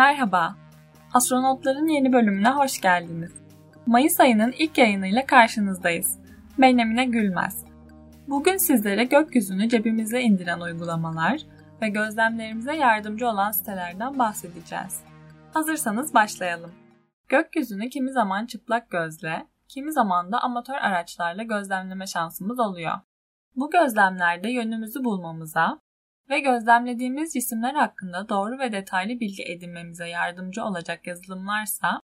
Merhaba, Astronotların yeni bölümüne hoş geldiniz. Mayıs ayının ilk yayınıyla karşınızdayız. Ben Emine Gülmez. Bugün sizlere gökyüzünü cebimize indiren uygulamalar ve gözlemlerimize yardımcı olan sitelerden bahsedeceğiz. Hazırsanız başlayalım. Gökyüzünü kimi zaman çıplak gözle, kimi zaman da amatör araçlarla gözlemleme şansımız oluyor. Bu gözlemlerde yönümüzü bulmamıza ve gözlemlediğimiz cisimler hakkında doğru ve detaylı bilgi edinmemize yardımcı olacak yazılımlarsa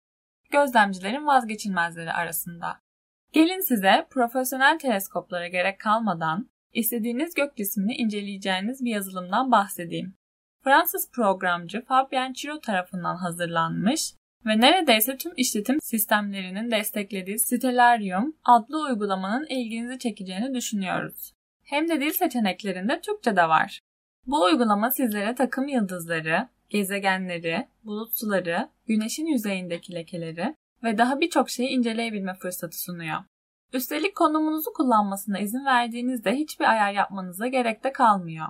gözlemcilerin vazgeçilmezleri arasında. Gelin size profesyonel teleskoplara gerek kalmadan istediğiniz gök cismini inceleyeceğiniz bir yazılımdan bahsedeyim. Fransız programcı Fabien Chiro tarafından hazırlanmış ve neredeyse tüm işletim sistemlerinin desteklediği Stellarium adlı uygulamanın ilginizi çekeceğini düşünüyoruz. Hem de dil seçeneklerinde Türkçe de var. Bu uygulama sizlere takım yıldızları, gezegenleri, bulut suları, güneşin yüzeyindeki lekeleri ve daha birçok şeyi inceleyebilme fırsatı sunuyor. Üstelik konumunuzu kullanmasına izin verdiğinizde hiçbir ayar yapmanıza gerek de kalmıyor.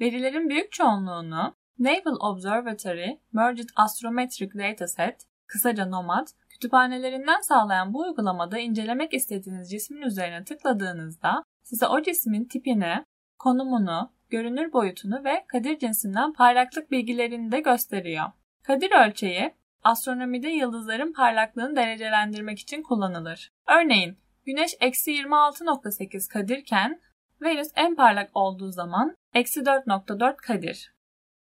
Verilerin büyük çoğunluğunu Naval Observatory Merged Astrometric Dataset, kısaca NOMAD, kütüphanelerinden sağlayan bu uygulamada incelemek istediğiniz cismin üzerine tıkladığınızda size o cismin tipini, konumunu, görünür boyutunu ve kadir cinsinden parlaklık bilgilerini de gösteriyor. Kadir ölçeği astronomide yıldızların parlaklığını derecelendirmek için kullanılır. Örneğin Güneş eksi 26.8 kadirken Venüs en parlak olduğu zaman eksi 4.4 kadir.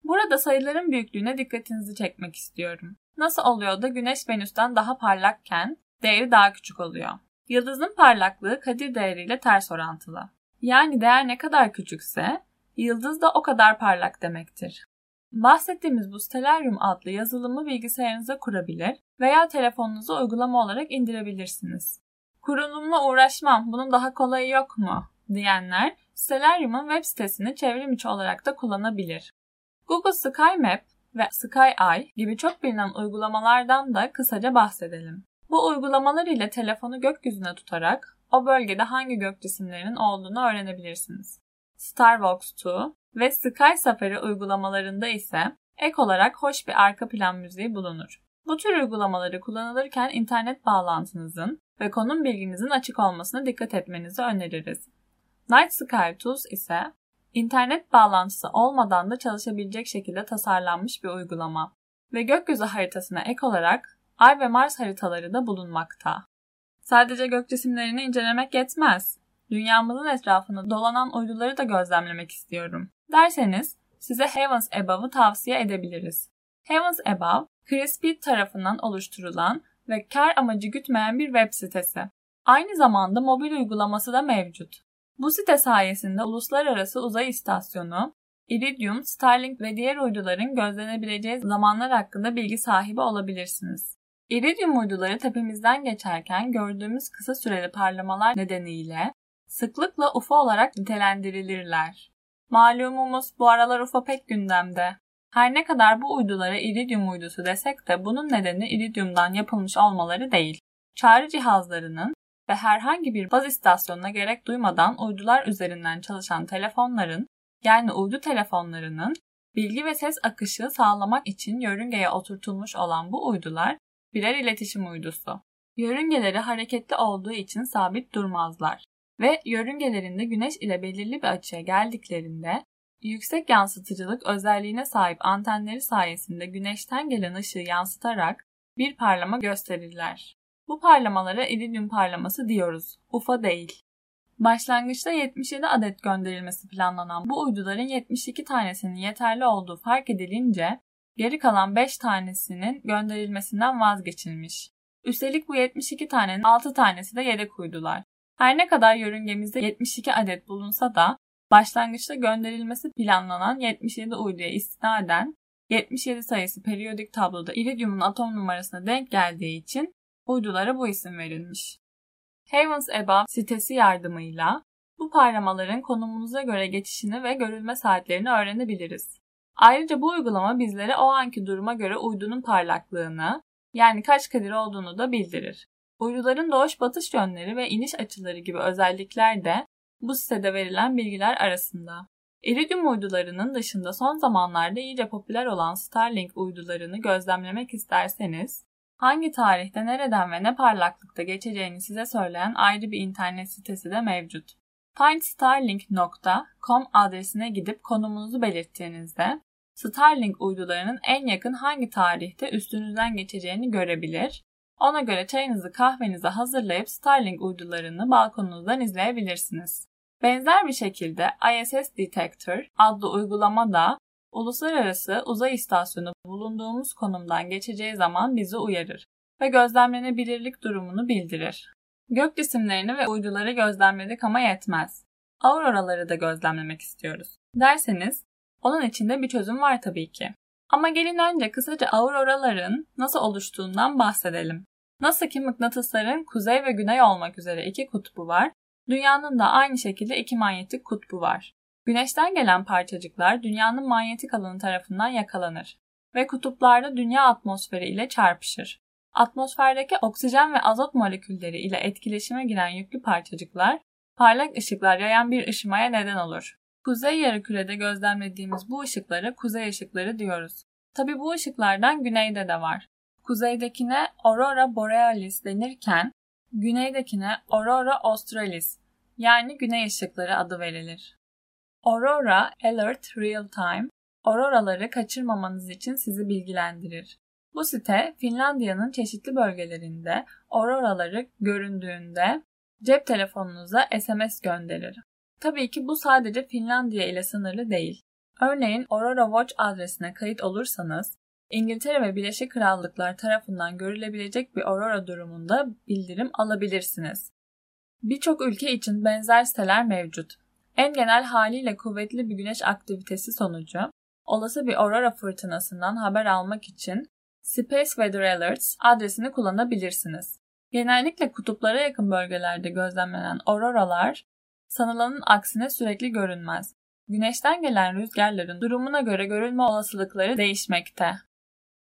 Burada sayıların büyüklüğüne dikkatinizi çekmek istiyorum. Nasıl oluyor da Güneş Venüs'ten daha parlakken değeri daha küçük oluyor? Yıldızın parlaklığı kadir değeriyle ters orantılı. Yani değer ne kadar küçükse yıldız da o kadar parlak demektir. Bahsettiğimiz bu Stellarium adlı yazılımı bilgisayarınıza kurabilir veya telefonunuza uygulama olarak indirebilirsiniz. Kurulumla uğraşmam, bunun daha kolayı yok mu? diyenler Stellarium'un web sitesini çevrim içi olarak da kullanabilir. Google Sky Map ve Sky Eye gibi çok bilinen uygulamalardan da kısaca bahsedelim. Bu uygulamalar ile telefonu gökyüzüne tutarak o bölgede hangi gök cisimlerinin olduğunu öğrenebilirsiniz. Starvox 2 ve Sky Safari uygulamalarında ise ek olarak hoş bir arka plan müziği bulunur. Bu tür uygulamaları kullanılırken internet bağlantınızın ve konum bilginizin açık olmasına dikkat etmenizi öneririz. Night Sky Tools ise internet bağlantısı olmadan da çalışabilecek şekilde tasarlanmış bir uygulama ve gökyüzü haritasına ek olarak Ay ve Mars haritaları da bulunmakta. Sadece gök cisimlerini incelemek yetmez. Dünyamızın etrafında dolanan uyduları da gözlemlemek istiyorum. Derseniz size Heavens Above'ı tavsiye edebiliriz. Heavens Above, Chris Pitt tarafından oluşturulan ve kar amacı gütmeyen bir web sitesi. Aynı zamanda mobil uygulaması da mevcut. Bu site sayesinde uluslararası uzay istasyonu, Iridium, Starlink ve diğer uyduların gözlenebileceği zamanlar hakkında bilgi sahibi olabilirsiniz. Iridium uyduları tepemizden geçerken gördüğümüz kısa süreli parlamalar nedeniyle sıklıkla UFO olarak nitelendirilirler. Malumumuz bu aralar UFO pek gündemde. Her ne kadar bu uydulara iridium uydusu desek de bunun nedeni iridiumdan yapılmış olmaları değil. Çağrı cihazlarının ve herhangi bir baz istasyonuna gerek duymadan uydular üzerinden çalışan telefonların yani uydu telefonlarının bilgi ve ses akışı sağlamak için yörüngeye oturtulmuş olan bu uydular birer iletişim uydusu. Yörüngeleri hareketli olduğu için sabit durmazlar ve yörüngelerinde güneş ile belirli bir açıya geldiklerinde yüksek yansıtıcılık özelliğine sahip antenleri sayesinde güneşten gelen ışığı yansıtarak bir parlama gösterirler. Bu parlamalara iridium parlaması diyoruz. UFO değil. Başlangıçta 77 adet gönderilmesi planlanan bu uyduların 72 tanesinin yeterli olduğu fark edilince geri kalan 5 tanesinin gönderilmesinden vazgeçilmiş. Üstelik bu 72 tanenin 6 tanesi de yedek uydular. Her ne kadar yörüngemizde 72 adet bulunsa da başlangıçta gönderilmesi planlanan 77 uyduya istinaden 77 sayısı periyodik tabloda iridiumun atom numarasına denk geldiği için uydulara bu isim verilmiş. Heavens Above sitesi yardımıyla bu parlamaların konumunuza göre geçişini ve görülme saatlerini öğrenebiliriz. Ayrıca bu uygulama bizlere o anki duruma göre uydunun parlaklığını, yani kaç kadir olduğunu da bildirir. Uyduların doğuş batış yönleri ve iniş açıları gibi özellikler de bu sitede verilen bilgiler arasında. Iridium uydularının dışında son zamanlarda iyice popüler olan Starlink uydularını gözlemlemek isterseniz, hangi tarihte nereden ve ne parlaklıkta geçeceğini size söyleyen ayrı bir internet sitesi de mevcut. findstarlink.com adresine gidip konumunuzu belirttiğinizde Starlink uydularının en yakın hangi tarihte üstünüzden geçeceğini görebilir. Ona göre çayınızı kahvenizi hazırlayıp Starlink uydularını balkonunuzdan izleyebilirsiniz. Benzer bir şekilde ISS Detector adlı uygulama da uluslararası uzay istasyonu bulunduğumuz konumdan geçeceği zaman bizi uyarır ve gözlemlenebilirlik durumunu bildirir. Gök cisimlerini ve uyduları gözlemledik ama yetmez. Auroraları da gözlemlemek istiyoruz. Derseniz onun içinde bir çözüm var tabii ki. Ama gelin önce kısaca auroraların nasıl oluştuğundan bahsedelim. Nasıl ki mıknatısların kuzey ve güney olmak üzere iki kutbu var, dünyanın da aynı şekilde iki manyetik kutbu var. Güneşten gelen parçacıklar dünyanın manyetik alanı tarafından yakalanır ve kutuplarda dünya atmosferi ile çarpışır. Atmosferdeki oksijen ve azot molekülleri ile etkileşime giren yüklü parçacıklar parlak ışıklar yayan bir ışımaya neden olur. Kuzey yarımkürede gözlemlediğimiz bu ışıklara kuzey ışıkları diyoruz. Tabi bu ışıklardan güneyde de var. Kuzeydekine Aurora Borealis denirken güneydekine Aurora Australis yani güney ışıkları adı verilir. Aurora Alert Real Time, auroraları kaçırmamanız için sizi bilgilendirir. Bu site Finlandiya'nın çeşitli bölgelerinde auroraları göründüğünde cep telefonunuza SMS gönderir. Tabii ki bu sadece Finlandiya ile sınırlı değil. Örneğin Aurora Watch adresine kayıt olursanız İngiltere ve Birleşik Krallıklar tarafından görülebilecek bir aurora durumunda bildirim alabilirsiniz. Birçok ülke için benzer siteler mevcut. En genel haliyle kuvvetli bir güneş aktivitesi sonucu olası bir aurora fırtınasından haber almak için Space Weather Alerts adresini kullanabilirsiniz. Genellikle kutuplara yakın bölgelerde gözlemlenen auroralar sanılanın aksine sürekli görünmez. Güneşten gelen rüzgarların durumuna göre görülme olasılıkları değişmekte.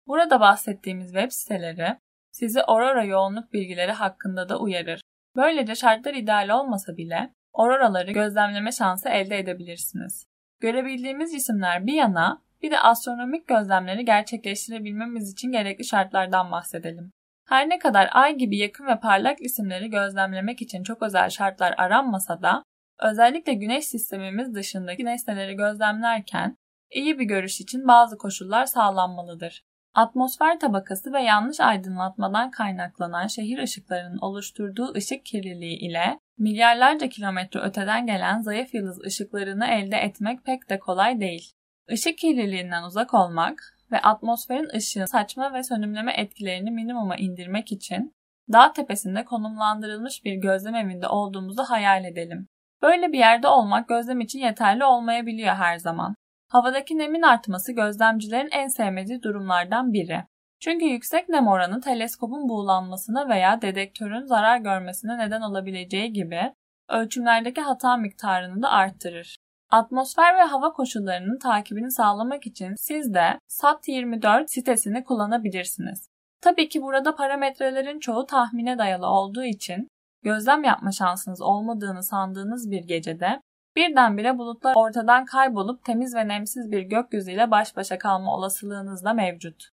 Burada bahsettiğimiz web siteleri sizi aurora yoğunluk bilgileri hakkında da uyarır. Böylece şartlar ideal olmasa bile auroraları gözlemleme şansı elde edebilirsiniz. Görebildiğimiz cisimler bir yana bir de astronomik gözlemleri gerçekleştirebilmemiz için gerekli şartlardan bahsedelim. Her ne kadar ay gibi yakın ve parlak isimleri gözlemlemek için çok özel şartlar aranmasa da özellikle güneş sistemimiz dışındaki nesneleri gözlemlerken iyi bir görüş için bazı koşullar sağlanmalıdır. Atmosfer tabakası ve yanlış aydınlatmadan kaynaklanan şehir ışıklarının oluşturduğu ışık kirliliği ile milyarlarca kilometre öteden gelen zayıf yıldız ışıklarını elde etmek pek de kolay değil. Işık kirliliğinden uzak olmak ve atmosferin ışığın saçma ve sönümleme etkilerini minimuma indirmek için dağ tepesinde konumlandırılmış bir gözlem evinde olduğumuzu hayal edelim. Böyle bir yerde olmak gözlem için yeterli olmayabiliyor her zaman. Havadaki nemin artması gözlemcilerin en sevmediği durumlardan biri. Çünkü yüksek nem oranı teleskopun buğulanmasına veya dedektörün zarar görmesine neden olabileceği gibi ölçümlerdeki hata miktarını da arttırır. Atmosfer ve hava koşullarının takibini sağlamak için siz de SAT24 sitesini kullanabilirsiniz. Tabii ki burada parametrelerin çoğu tahmine dayalı olduğu için gözlem yapma şansınız olmadığını sandığınız bir gecede birdenbire bulutlar ortadan kaybolup temiz ve nemsiz bir gökyüzüyle baş başa kalma olasılığınız da mevcut.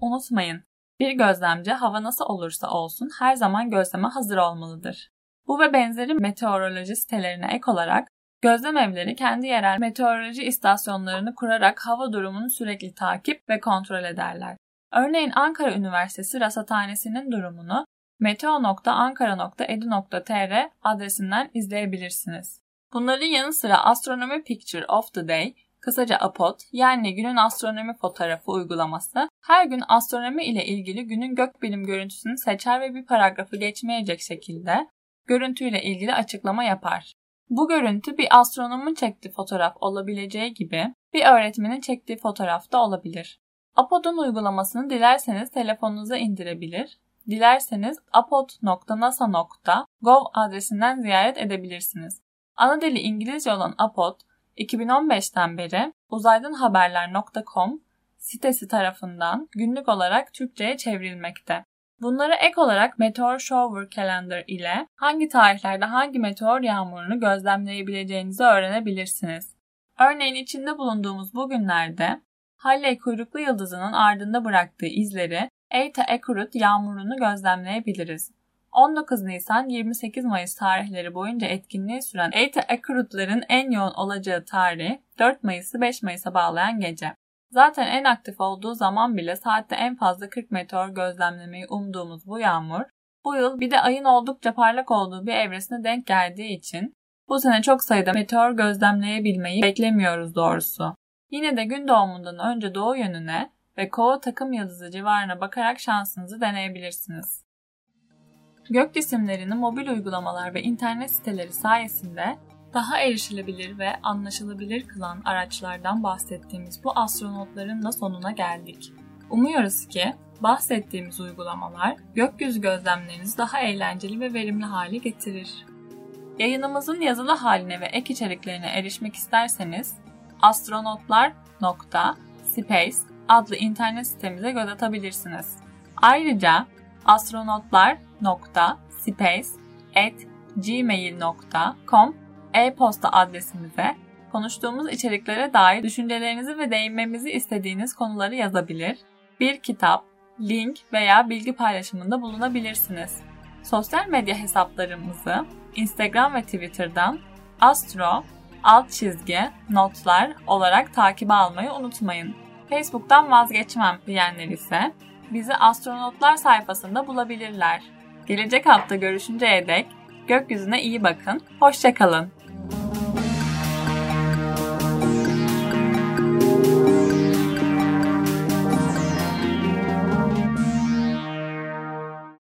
Unutmayın, bir gözlemci hava nasıl olursa olsun her zaman gözleme hazır olmalıdır. Bu ve benzeri meteoroloji sitelerine ek olarak gözlem evleri kendi yerel meteoroloji istasyonlarını kurarak hava durumunu sürekli takip ve kontrol ederler. Örneğin Ankara Üniversitesi Rasathanesi'nin durumunu meteo.ankara.edu.tr adresinden izleyebilirsiniz. Bunların yanı sıra Astronomy Picture of the Day, kısaca APOD yani günün astronomi fotoğrafı uygulaması her gün astronomi ile ilgili günün gökbilim görüntüsünü seçer ve bir paragrafı geçmeyecek şekilde görüntüyle ilgili açıklama yapar. Bu görüntü bir astronomun çektiği fotoğraf olabileceği gibi bir öğretmenin çektiği fotoğraf da olabilir. Apod'un uygulamasını dilerseniz telefonunuza indirebilir, dilerseniz apod.nasa.gov adresinden ziyaret edebilirsiniz. Ana dili İngilizce olan Apod, 2015'ten beri uzaydanhaberler.com sitesi tarafından günlük olarak Türkçe'ye çevrilmekte. Bunlara ek olarak Meteor Shower Calendar ile hangi tarihlerde hangi meteor yağmurunu gözlemleyebileceğinizi öğrenebilirsiniz. Örneğin içinde bulunduğumuz bu günlerde Halley kuyruklu yıldızının ardında bıraktığı izleri Eta Ekurut yağmurunu gözlemleyebiliriz. 19 Nisan 28 Mayıs tarihleri boyunca etkinliği süren Eta Ekurutların en yoğun olacağı tarih 4 Mayıs'ı 5 Mayıs'a bağlayan gece. Zaten en aktif olduğu zaman bile saatte en fazla 40 meteor gözlemlemeyi umduğumuz bu yağmur, bu yıl bir de ayın oldukça parlak olduğu bir evresine denk geldiği için bu sene çok sayıda meteor gözlemleyebilmeyi beklemiyoruz doğrusu. Yine de gün doğumundan önce doğu yönüne ve kova takım yıldızı civarına bakarak şansınızı deneyebilirsiniz. Gök cisimlerini mobil uygulamalar ve internet siteleri sayesinde daha erişilebilir ve anlaşılabilir kılan araçlardan bahsettiğimiz bu astronotların da sonuna geldik. Umuyoruz ki bahsettiğimiz uygulamalar gökyüzü gözlemlerinizi daha eğlenceli ve verimli hale getirir. Yayınımızın yazılı haline ve ek içeriklerine erişmek isterseniz astronotlar.space adlı internet sitemize göz atabilirsiniz. Ayrıca astronotlar.space@gmail.com e-posta adresimize konuştuğumuz içeriklere dair düşüncelerinizi ve değinmemizi istediğiniz konuları yazabilir, bir kitap, link veya bilgi paylaşımında bulunabilirsiniz. Sosyal medya hesaplarımızı Instagram ve Twitter'dan astro alt çizgi notlar olarak takibe almayı unutmayın. Facebook'tan vazgeçmem diyenler ise bizi astronotlar sayfasında bulabilirler. Gelecek hafta görüşünceye dek gökyüzüne iyi bakın, hoşçakalın.